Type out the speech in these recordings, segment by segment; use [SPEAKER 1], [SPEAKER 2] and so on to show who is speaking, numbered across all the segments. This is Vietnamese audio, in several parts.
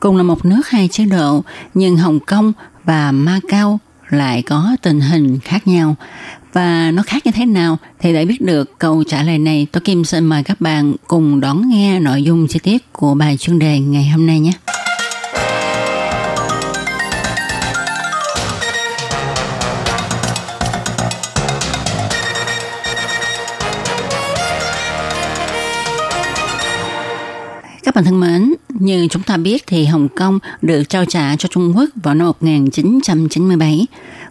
[SPEAKER 1] Cùng là một nước hai chế độ, nhưng Hồng Kông và Macau lại có tình hình khác nhau. Và nó khác như thế nào thì để biết được câu trả lời này, tôi Kim xin mời các bạn cùng đón nghe nội dung chi tiết của bài chuyên đề ngày hôm nay nhé. Các bạn thân mến, như chúng ta biết thì Hồng Kông được trao trả cho Trung Quốc vào năm 1997,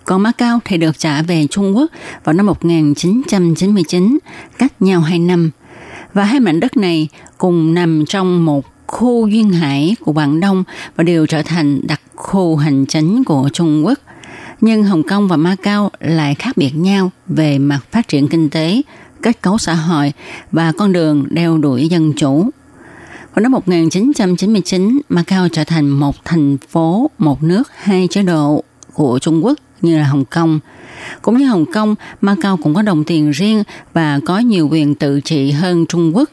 [SPEAKER 1] còn Macau thì được trả về Trung Quốc vào năm 1999, cách nhau 2 năm. Và hai mảnh đất này cùng nằm trong một khu duyên hải của Quảng Đông và đều trở thành đặc khu hành chính của Trung Quốc. Nhưng Hồng Kông và Macau lại khác biệt nhau về mặt phát triển kinh tế, kết cấu xã hội và con đường đeo đuổi dân chủ. Vào năm 1999, Macau trở thành một thành phố, một nước, hai chế độ của Trung Quốc như là Hồng Kông. Cũng như Hồng Kông, Macau cũng có đồng tiền riêng và có nhiều quyền tự trị hơn Trung Quốc.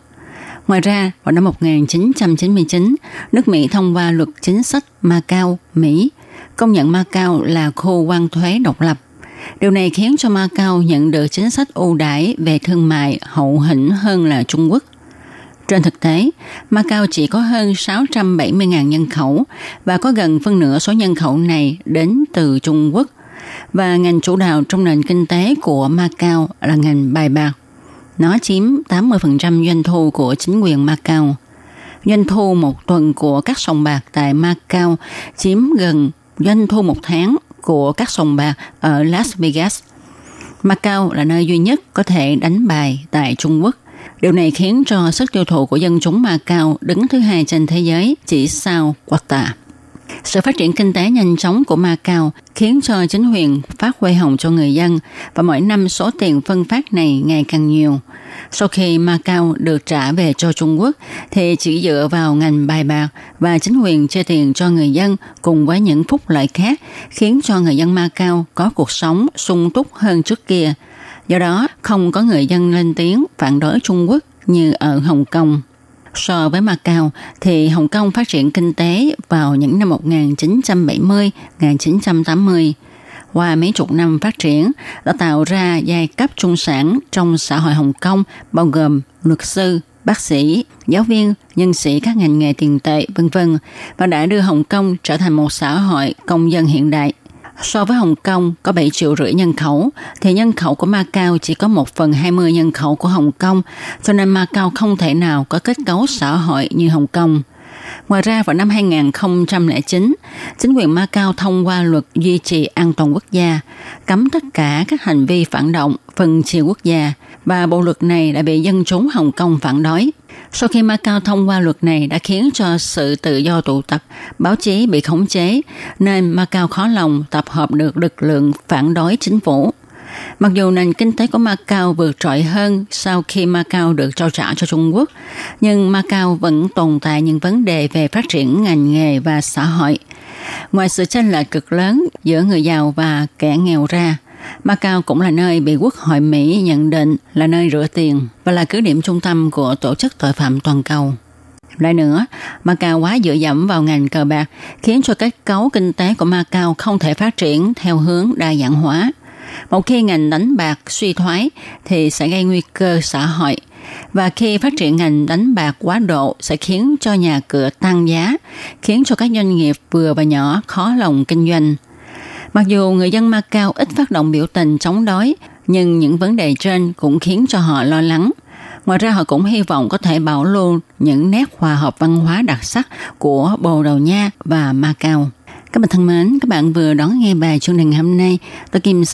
[SPEAKER 1] Ngoài ra, vào năm 1999, nước Mỹ thông qua luật chính sách Macau, Mỹ, công nhận Macau là khu quan thuế độc lập. Điều này khiến cho Macau nhận được chính sách ưu đãi về thương mại hậu hĩnh hơn là Trung Quốc. Trên thực tế, Macau chỉ có hơn 670.000 nhân khẩu và có gần phân nửa số nhân khẩu này đến từ Trung Quốc. Và ngành chủ đạo trong nền kinh tế của Macau là ngành bài bạc. Nó chiếm 80% doanh thu của chính quyền Macau. Doanh thu một tuần của các sòng bạc tại Macau chiếm gần doanh thu một tháng của các sòng bạc ở Las Vegas. Macau là nơi duy nhất có thể đánh bài tại Trung Quốc. Điều này khiến cho sức tiêu thụ của dân chúng Macau đứng thứ hai trên thế giới, chỉ sau Qatar. Sự phát triển kinh tế nhanh chóng của Macau khiến cho chính quyền phát quay hồng cho người dân và mỗi năm số tiền phân phát này ngày càng nhiều. Sau khi Macau được trả về cho Trung Quốc, thì chỉ dựa vào ngành bài bạc và chính quyền chia tiền cho người dân cùng với những phúc lợi khác khiến cho người dân Macau có cuộc sống sung túc hơn trước kia. Do đó, không có người dân lên tiếng phản đối Trung Quốc như ở Hồng Kông. So với Macau thì Hồng Kông phát triển kinh tế vào những năm 1970-1980. Qua mấy chục năm phát triển đã tạo ra giai cấp trung sản trong xã hội Hồng Kông bao gồm luật sư, bác sĩ, giáo viên, nhân sĩ các ngành nghề tiền tệ, vân vân và đã đưa Hồng Kông trở thành một xã hội công dân hiện đại. So với Hồng Kông có 7 triệu rưỡi nhân khẩu, thì nhân khẩu của Macau chỉ có 1 phần 20 nhân khẩu của Hồng Kông, cho nên Macau không thể nào có kết cấu xã hội như Hồng Kông. Ngoài ra vào năm 2009, chính quyền Macau thông qua luật duy trì an toàn quốc gia, cấm tất cả các hành vi phản động, phân chia quốc gia, và bộ luật này đã bị dân chúng Hồng Kông phản đối. Sau khi Macau thông qua luật này đã khiến cho sự tự do tụ tập, báo chí bị khống chế, nên Macau khó lòng tập hợp được lực lượng phản đối chính phủ. Mặc dù nền kinh tế của Macau vượt trội hơn sau khi Macau được trao trả cho Trung Quốc, nhưng Macau vẫn tồn tại những vấn đề về phát triển ngành nghề và xã hội. Ngoài sự chênh lệch cực lớn giữa người giàu và kẻ nghèo ra, Macau cũng là nơi bị Quốc hội Mỹ nhận định là nơi rửa tiền và là cứ điểm trung tâm của tổ chức tội phạm toàn cầu. Lại nữa, Macau quá dựa dẫm vào ngành cờ bạc khiến cho kết cấu kinh tế của Macau không thể phát triển theo hướng đa dạng hóa. Một khi ngành đánh bạc suy thoái thì sẽ gây nguy cơ xã hội và khi phát triển ngành đánh bạc quá độ sẽ khiến cho nhà cửa tăng giá, khiến cho các doanh nghiệp vừa và nhỏ khó lòng kinh doanh. Mặc dù người dân Macau ít phát động biểu tình chống đói, nhưng những vấn đề trên cũng khiến cho họ lo lắng. Ngoài ra họ cũng hy vọng có thể bảo lưu những nét hòa hợp văn hóa đặc sắc của Bồ Đào Nha và Macau. Các bạn thân mến, các bạn vừa đón nghe bài chương trình hôm nay. Tôi Kim